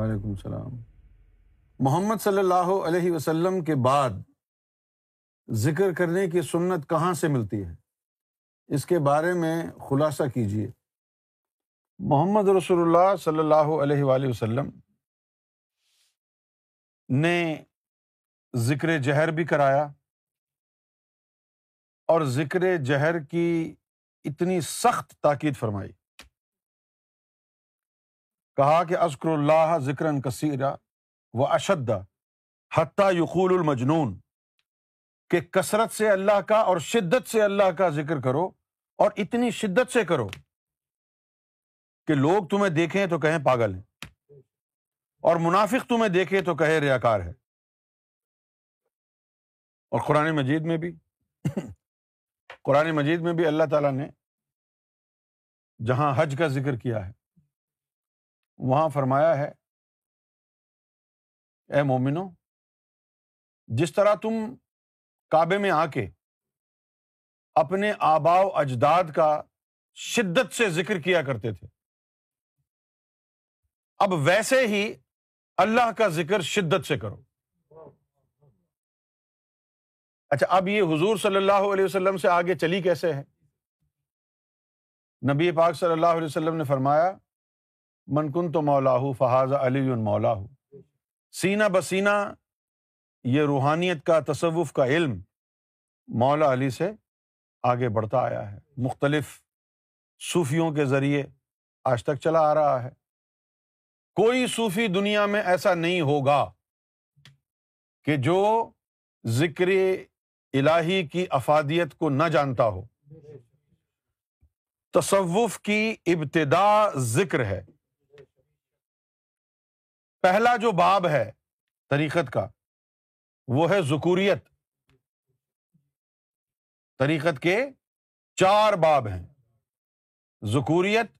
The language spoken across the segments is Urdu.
وعلیکم السلام۔ محمد صلی اللہ علیہ وسلم کے بعد ذکر کرنے کی سنت کہاں سے ملتی ہے؟ اس کے بارے میں خلاصہ کیجیے محمد رسول اللہ صلی اللہ علیہ وآلہ وسلم نے ذکر جہر بھی کرایا اور ذکر جہر کی اتنی سخت تاکید فرمائی۔ کہا کہ ازکر اللہ ذکر کثیرہ و اشد حتیٰ یقول المجنون، کہ کثرت سے اللہ کا اور شدت سے اللہ کا ذکر کرو اور اتنی شدت سے کرو کہ لوگ تمہیں دیکھیں تو کہیں پاگل ہیں اور منافق تمہیں دیکھے تو کہے ریا کار ہے اور قرآن مجید میں بھی، قرآن مجید میں بھی اللہ تعالیٰ نے جہاں حج کا ذکر کیا ہے وہاں فرمایا ہے، اے مومنو جس طرح تم کعبے میں آ کے اپنے آبا و اجداد کا شدت سے ذکر کیا کرتے تھے، اب ویسے ہی اللہ کا ذکر شدت سے کرو۔ اچھا اب یہ حضور صلی اللہ علیہ وسلم سے آگے چلی کیسے ہے؟ نبی پاک صلی اللہ علیہ وسلم نے فرمایا منکن تو مولا فہذا علی مولا سینا بسینہ، یہ روحانیت کا، تصوف کا علم مولا علی سے آگے بڑھتا آیا ہے۔ مختلف صوفیوں کے ذریعے آج تک چلا آ رہا ہے۔ کوئی صوفی دنیا میں ایسا نہیں ہوگا کہ جو ذکر الہی کی افادیت کو نہ جانتا ہو۔ تصوف کی ابتدا ذکر ہے۔ پہلا جو باب ہے طریقت کا، وہ ہے ذکوریت۔ طریقت کے چار باب ہیں۔ ذکوریت،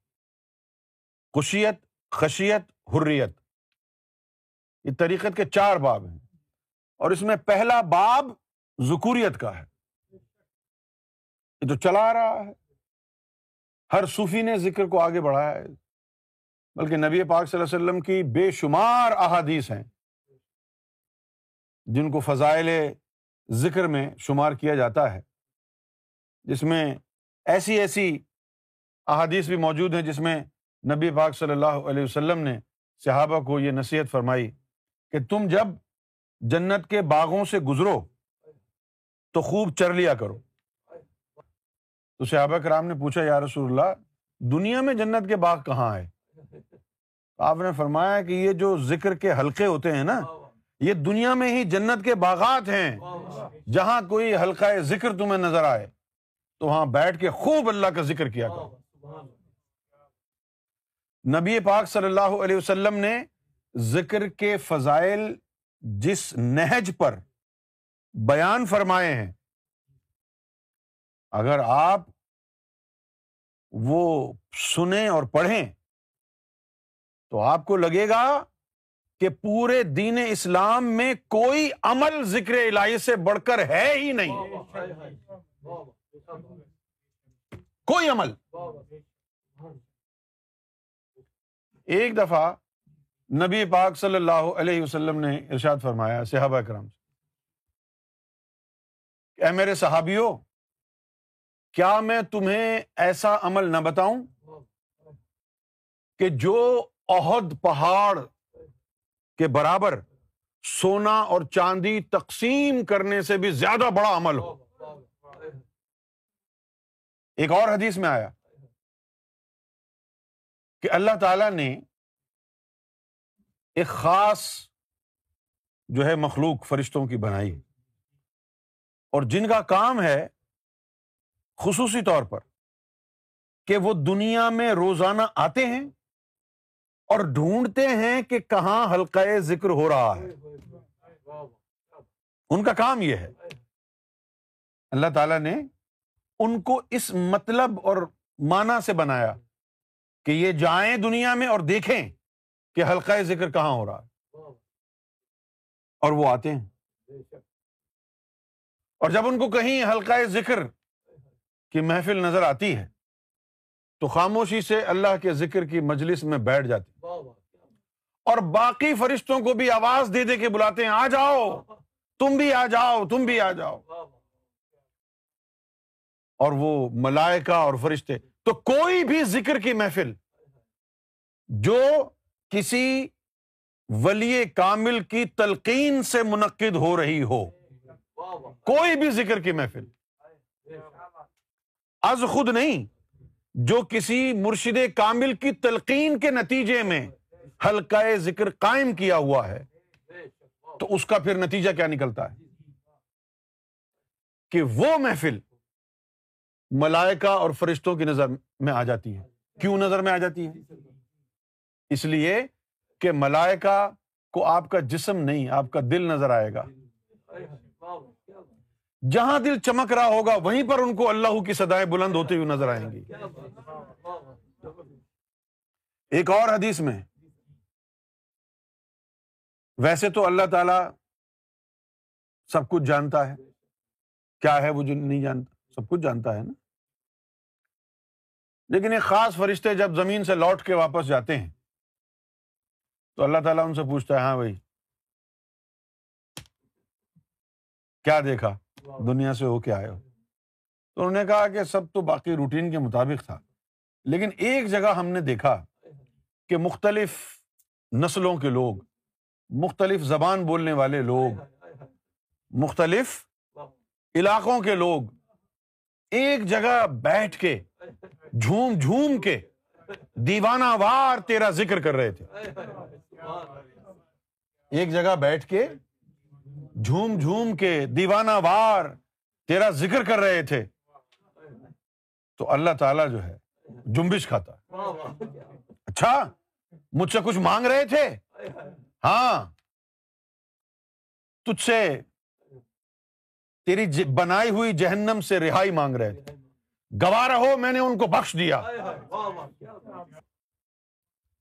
خوشیت، خشیت، حریت۔ یہ طریقت کے چار باب ہیں۔ اور اس میں پہلا باب ذکوریت کا ہے۔ یہ تو چلا رہا ہے۔ ہر صوفی نے ذکر کو آگے بڑھایا ہے۔ بلکہ نبی پاک صلی اللہ علیہ وسلم کی بے شمار احادیث ہیں جن کو فضائل ذکر میں شمار کیا جاتا ہے، جس میں ایسی ایسی احادیث بھی موجود ہیں جس میں نبی پاک صلی اللہ علیہ وسلم نے صحابہ کو یہ نصیحت فرمائی کہ تم جب جنت کے باغوں سے گزرو تو خوب چر لیا کرو۔ تو صحابہ کرام نے پوچھا، یا رسول اللہ، دنیا میں جنت کے باغ کہاں ہے؟ آپ نے فرمایا کہ یہ جو ذکر کے حلقے ہوتے ہیں نا، یہ دنیا میں ہی جنت کے باغات ہیں۔ جہاں کوئی حلقہ ذکر تمہیں نظر آئے، تو وہاں بیٹھ کے خوب اللہ کا ذکر کیا کرو۔ نبی پاک صلی اللہ علیہ وسلم نے ذکر کے فضائل جس نہج پر بیان فرمائے ہیں، اگر آپ وہ سنیں اور پڑھیں تو آپ کو لگے گا کہ پورے دین اسلام میں کوئی عمل ذکر الہی سے بڑھ کر ہے ہی نہیں۔ کوئی عمل۔ ایک دفعہ نبی پاک صلی اللہ علیہ وسلم نے ارشاد فرمایا صحابہ کرم سے۔ اے میرے صحابیوں، کیا میں تمہیں ایسا عمل نہ بتاؤں کہ جو عہد پہاڑ کے برابر سونا اور چاندی تقسیم کرنے سے بھی زیادہ بڑا عمل ہو۔ ایک اور حدیث میں آیا کہ اللہ تعالی نے ایک خاص جو ہے مخلوق فرشتوں کی بنائی۔ اور جن کا کام ہے خصوصی طور پر کہ وہ دنیا میں روزانہ آتے ہیں اور ڈھونڈتے ہیں کہ کہاں حلقہ ذکر ہو رہا ہے۔ ان کا کام یہ ہے۔ اللہ تعالی نے ان کو اس مطلب اور معنی سے بنایا کہ یہ جائیں دنیا میں اور دیکھیں کہ حلقہ ذکر کہاں ہو رہا ہے۔ اور وہ آتے ہیں۔ اور جب ان کو کہیں حلقہ ذکر کی محفل نظر آتی ہے تو خاموشی سے اللہ کے ذکر کی مجلس میں بیٹھ جاتی۔ اور باقی فرشتوں کو بھی آواز دے دے کے بلاتے ہیں آ جاؤ تم بھی آ جاؤ تم بھی آ جاؤ۔ اور وہ ملائکہ اور فرشتے تو کوئی بھی ذکر کی محفل جو کسی ولی کامل کی تلقین سے منعقد ہو رہی ہو۔ کوئی بھی ذکر کی محفل۔ از خود نہیں جو کسی مرشد کامل کی تلقین کے نتیجے میں حلقہ ذکر قائم کیا ہوا ہے، تو اس کا پھر نتیجہ کیا نکلتا ہے؟ کہ وہ محفل ملائکہ اور فرشتوں کی نظر میں آ جاتی ہے۔ کیوں نظر میں آ جاتی ہے؟ اس لیے کہ ملائکہ کو آپ کا جسم نہیں، آپ کا دل نظر آئے گا۔ جہاں دل چمک رہا ہوگا، وہیں پر ان کو اللہ کی سدائیں بلند ہوتی ہوئی نظر آئیں گی۔ ایک اور حدیث میں، ویسے تو اللہ تعالی سب کچھ جانتا ہے۔ کیا ہے وہ جو نہیں جانتا؟ سب کچھ جانتا ہے نا۔ لیکن ایک خاص فرشتے جب زمین سے لوٹ کے واپس جاتے ہیں، تو اللہ تعالیٰ ان سے پوچھتا ہے ہاں بھائی کیا دیکھا؟ دنیا سے ہو کے آئے ہو۔ تو انہوں نے کہا کہ سب تو باقی روٹین کے مطابق تھا۔ لیکن ایک جگہ ہم نے دیکھا کہ مختلف نسلوں کے لوگ، مختلف زبان بولنے والے لوگ، مختلف علاقوں کے لوگ ایک جگہ بیٹھ کے، جھوم جھوم کے دیوانہ وار تیرا ذکر کر رہے تھے۔ ایک جگہ بیٹھ کے جھوم جھوم کے دیوانہ وار تیرا ذکر کر رہے تھے۔ تو اللہ تعالی جو ہے جمبش کھاتا۔ اچھا مجھ سے کچھ مانگ رہے تھے؟ ہاں۔ تجھ سے تیری جی، بنائی ہوئی جہنم سے رہائی مانگ رہے تھے۔ گواہ رہو، میں نے ان کو بخش دیا۔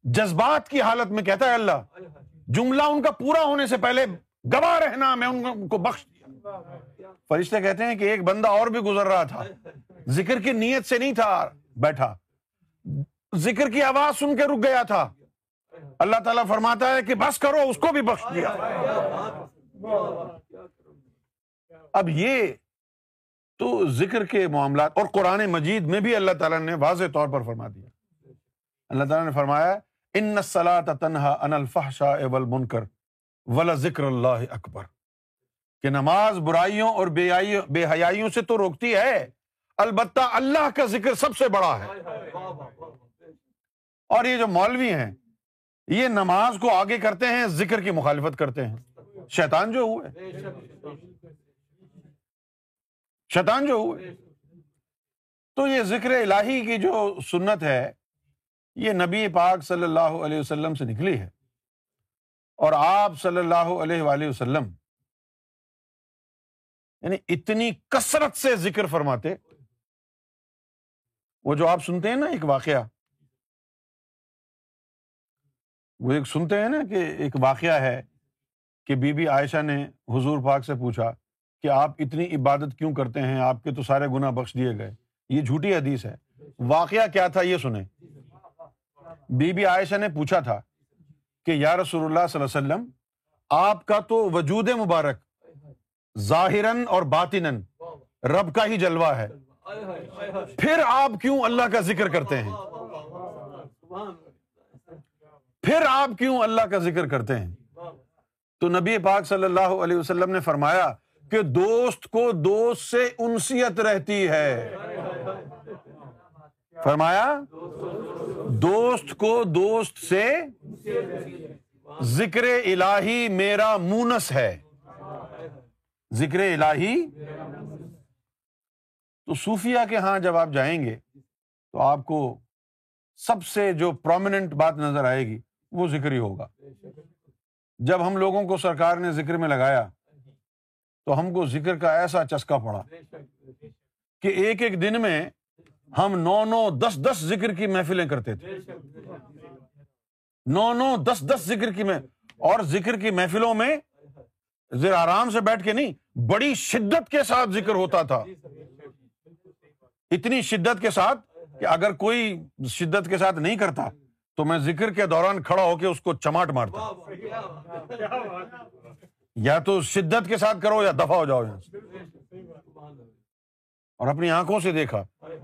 جذبات کی حالت میں کہتا ہے اللہ، جملہ ان کا پورا ہونے سے پہلے گواہ رہنا، میں ان کو بخش دیا۔ فرشتے کہتے ہیں کہ ایک بندہ اور بھی گزر رہا تھا۔ ذکر کی نیت سے نہیں تھا، بیٹھا۔ ذکر کی آواز سن کے رک گیا تھا۔ اللہ تعالیٰ فرماتا ہے کہ بس کرو، اس کو بھی بخش دیا۔ اب یہ تو ذکر کے معاملات اور قرآن مجید میں بھی اللہ تعالیٰ نے واضح طور پر فرما دیا۔ اللہ تعالیٰ نے فرمایا، ان تنہا ان الفحشاء والمنکر ولا ذکر اللہ اکبر کہ نماز برائیوں اور بے حیائیوں سے تو روکتی ہے۔ البتہ اللہ کا ذکر سب سے بڑا ہے۔ اور یہ جو مولوی ہیں، یہ نماز کو آگے کرتے ہیں، ذکر کی مخالفت کرتے ہیں۔ شیطان جو ہوئے شیطان جو ہوئے تو یہ ذکر الہی کی جو سنت ہے، یہ نبی پاک صلی اللہ علیہ وسلم سے نکلی ہے۔ اور آپ صلی اللہ علیہ وآلہ وسلم یعنی اتنی کثرت سے ذکر فرماتے، وہ جو آپ سنتے ہیں نا ایک واقعہ، وہ ایک سنتے ہیں نا کہ ایک واقعہ ہے کہ بی بی عائشہ نے حضور پاک سے پوچھا کہ آپ اتنی عبادت کیوں کرتے ہیں؟ آپ کے تو سارے گنا بخش دیے گئے۔ یہ جھوٹی حدیث ہے۔ واقعہ کیا تھا یہ سنیں۔ بی بی عائشہ نے پوچھا تھا کہ یا رسول اللہ صلی اللہ علیہ وسلم، آپ کا تو وجود مبارک ظاہر اور باطن رب کا ہی جلوہ ہے۔ پھر آپ کیوں اللہ کا ذکر کرتے ہیں؟ پھر آپ کیوں اللہ کا ذکر کرتے ہیں؟ تو نبی پاک صلی اللہ علیہ وسلم نے فرمایا کہ دوست کو دوست سے انسیت رہتی ہے۔ فرمایا، دوست کو دوست سے ذکر الہی میرا مونس ہے۔ ذکر الہی۔ تو صوفیہ کے ہاں جب آپ جائیں گے تو آپ کو سب سے جو پرومیننٹ بات نظر آئے گی وہ ذکر ہی ہوگا۔ جب ہم لوگوں کو سرکار نے ذکر میں لگایا تو ہم کو ذکر کا ایسا چسکا پڑا کہ ایک ایک دن میں ہم نو نو دس دس ذکر کی محفلیں کرتے تھے۔ نو نو، دس دس ذکر کی میں، اور ذکر کی محفلوں میں ذرا آرام سے بیٹھ کے نہیں، بڑی شدت کے ساتھ ذکر ہوتا تھا۔ اتنی شدت کے ساتھ کہ اگر کوئی شدت کے ساتھ نہیں کرتا، تو میں ذکر کے دوران کھڑا ہو کے اس کو چماٹ مارتا۔ یا تو شدت کے ساتھ کرو یا دفاع ہو جاؤ۔ یہاں سے اور اپنی آنکھوں سے دیکھا،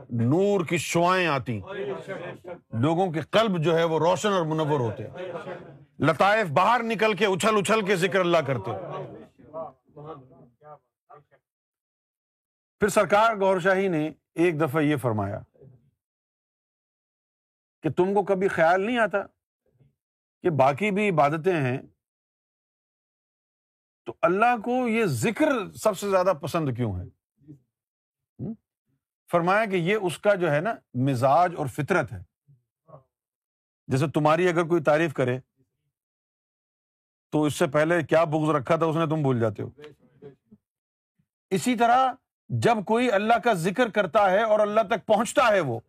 نور کی شوائیں آتی لوگوں کے قلب جو ہے وہ روشن اور منور ہوتے لطائف باہر نکل کے اچھل اچھل کے ذکر اللہ کرتے پھر سرکار گور شاہی نے ایک دفعہ یہ فرمایا کہ تم کو کبھی خیال نہیں آتا کہ باقی بھی عبادتیں ہیں؟ تو اللہ کو یہ ذکر سب سے زیادہ پسند کیوں ہے فرمایا کہ یہ اس کا جو ہے نا مزاج اور فطرت ہے۔ جیسے تمہاری اگر کوئی تعریف کرے، تو اس سے پہلے کیا بغض رکھا تھا اس نے تم بھول جاتے ہو۔ اسی طرح جب کوئی اللہ کا ذکر کرتا ہے اور اللہ تک پہنچتا ہے وہ،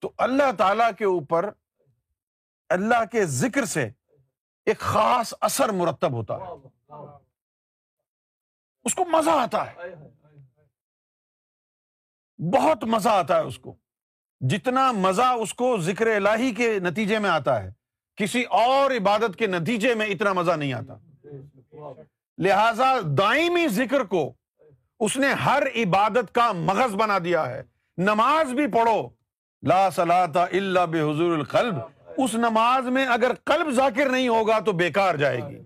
تو اللہ تعالی کے اوپر اللہ کے ذکر سے ایک خاص اثر مرتب ہوتا ہے۔ اس کو مزہ آتا ہے۔ بہت مزہ آتا ہے اس کو۔ جتنا مزہ اس کو ذکر الہی کے نتیجے میں آتا ہے، کسی اور عبادت کے نتیجے میں اتنا مزہ نہیں آتا۔ لہذا دائمی ذکر کو اس نے ہر عبادت کا مغز بنا دیا ہے۔ نماز بھی پڑھو۔ لا صلاح اللہ بے حضور القلب۔ اس نماز میں اگر قلب ذاکر نہیں ہوگا تو بیکار جائے گی۔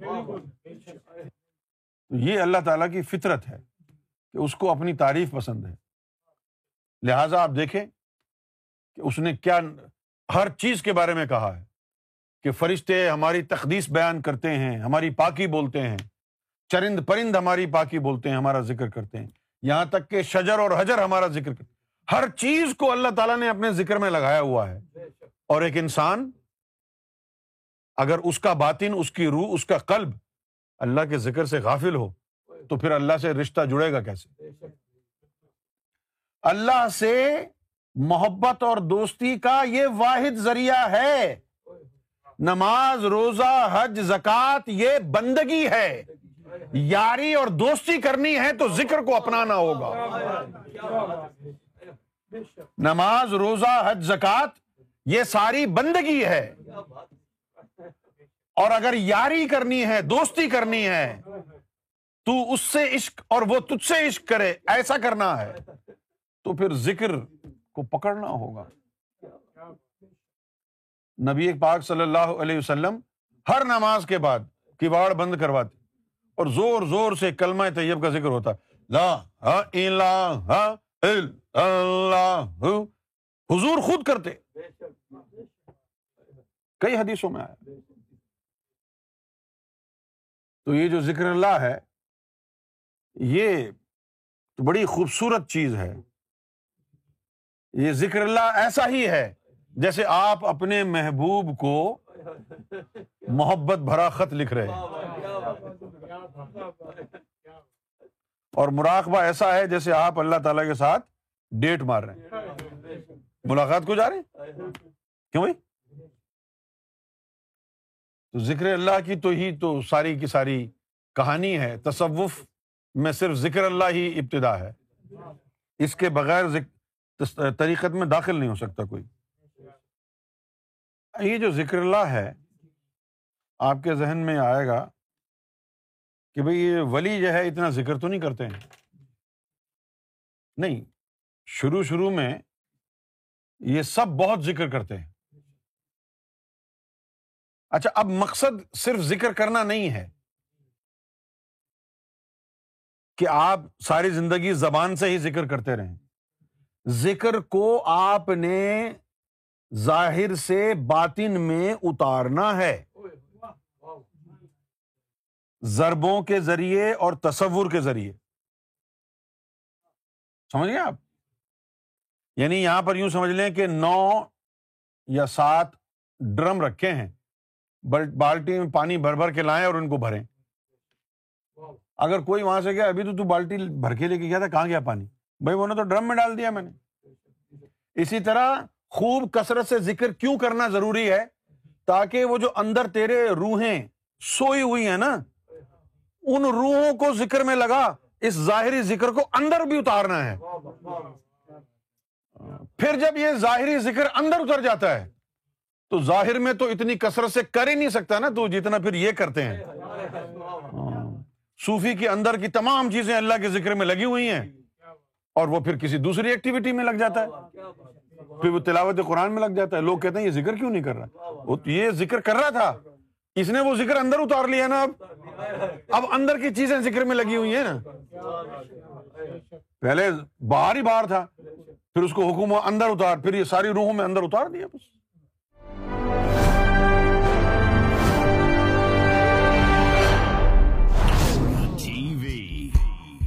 یہ اللہ تعالی کی فطرت ہے کہ اس کو اپنی تعریف پسند ہے۔ لہذا آپ دیکھیں کہ اس نے کیا ہر چیز کے بارے میں کہا ہے کہ فرشتے ہماری تقدیس بیان کرتے ہیں، ہماری پاکی بولتے ہیں، چرند پرند ہماری پاکی بولتے ہیں، ہمارا ذکر کرتے ہیں۔ یہاں تک کہ شجر اور حجر ہمارا ذکر کرتے ہر چیز کو اللہ تعالیٰ نے اپنے ذکر میں لگایا ہوا ہے۔ اور ایک انسان اگر اس کا باطن، اس کی روح، اس کا قلب اللہ کے ذکر سے غافل ہو، تو پھر اللہ سے رشتہ جڑے گا کیسے؟ اللہ سے محبت اور دوستی کا یہ واحد ذریعہ ہے۔ نماز، روزہ، حج زکات یہ بندگی ہے۔ یاری اور دوستی کرنی ہے تو ذکر کو اپنانا ہوگا۔ نماز، روزہ، حج زکات یہ ساری بندگی ہے۔ اور اگر یاری کرنی ہے، دوستی کرنی ہے، تو اس سے عشق اور وہ تجھ سے عشق کرے، ایسا کرنا ہے۔ تو پھر ذکر کو پکڑنا ہوگا۔ نبی پاک صلی اللہ علیہ وسلم ہر نماز کے بعد کباڑ بند کرواتے اور زور زور سے کلمہ طیب کا ذکر ہوتا۔ لا الہ اللہ۔ حضور خود کرتے۔ کئی حدیثوں میں آیا۔ تو یہ جو ذکر اللہ ہے، یہ بڑی خوبصورت چیز ہے۔ یہ ذکر اللہ ایسا ہی ہے جیسے آپ اپنے محبوب کو محبت بھرا خط لکھ رہے اور مراقبہ ایسا ہے جیسے آپ اللہ تعالی کے ساتھ ڈیٹ مار رہے ہیں۔ ملاقات کو جا رہے ہیں؟ کیوں بھائی؟ تو ذکر اللہ کی تو ہی تو ساری کی ساری کہانی ہے۔ تصوف میں صرف ذکر اللہ ہی ابتدا ہے۔ اس کے بغیر طریقت میں داخل نہیں ہو سکتا کوئی۔ یہ جو ذکر اللہ ہے، آپ کے ذہن میں آئے گا کہ بھائی یہ ولی جو ہے، اتنا ذکر تو نہیں کرتے ہیں۔ نہیں، شروع شروع میں یہ سب بہت ذکر کرتے ہیں۔ اچھا اب مقصد صرف ذکر کرنا نہیں ہے۔ کہ آپ ساری زندگی زبان سے ہی ذکر کرتے رہیں۔ ذکر کو آپ نے ظاہر سے باطن میں اتارنا ہے۔ ضربوں کے ذریعے اور تصور کے ذریعے۔ سمجھ گئے آپ؟ یعنی یہاں پر یوں سمجھ لیں کہ نو یا سات ڈرم رکھے ہیں۔ بالٹی میں پانی بھر بھر کے لائیں اور ان کو بھریں۔ اگر کوئی وہاں سے گیا ابھی تو تو بالٹی بھر کے لے کے گیا تھا، کہاں گیا پانی؟ بھائی وہ نے تو ڈرم میں ڈال دیا میں نے۔ اسی طرح خوب کثرت سے ذکر کیوں کرنا ضروری ہے تاکہ وہ جو اندر تیرے روحیں سوئی ہوئی ہیں نا، ان روحوں کو ذکر میں لگا، اس ظاہری ذکر کو اندر بھی اتارنا ہے۔ پھر جب یہ ظاہری ذکر اندر اتر جاتا ہے، تو ظاہر میں تو اتنی کثرت سے کر ہی نہیں سکتا نا تو جتنا پھر یہ کرتے ہیں۔ صوفی کے اندر کی تمام چیزیں اللہ کے ذکر میں لگی ہوئی ہیں۔ اور وہ پھر کسی دوسری ایکٹیویٹی میں لگ جاتا ہے۔ پھر وہ تلاوت قرآن میں لگ جاتا ہے۔ لوگ کہتے ہیں، یہ ذکر کیوں نہیں کر رہا؟ وہ یہ ذکر کر رہا تھا۔ اس نے وہ ذکر اندر اتار لیا نا اب۔ اب اندر کی چیزیں ذکر میں لگی ہوئی ہیں نا۔ پہلے باہر ہی باہر تھا۔ پھر اس کو حکم اندر اتار، پھر یہ ساری روحوں میں اندر اتار دیا۔ بس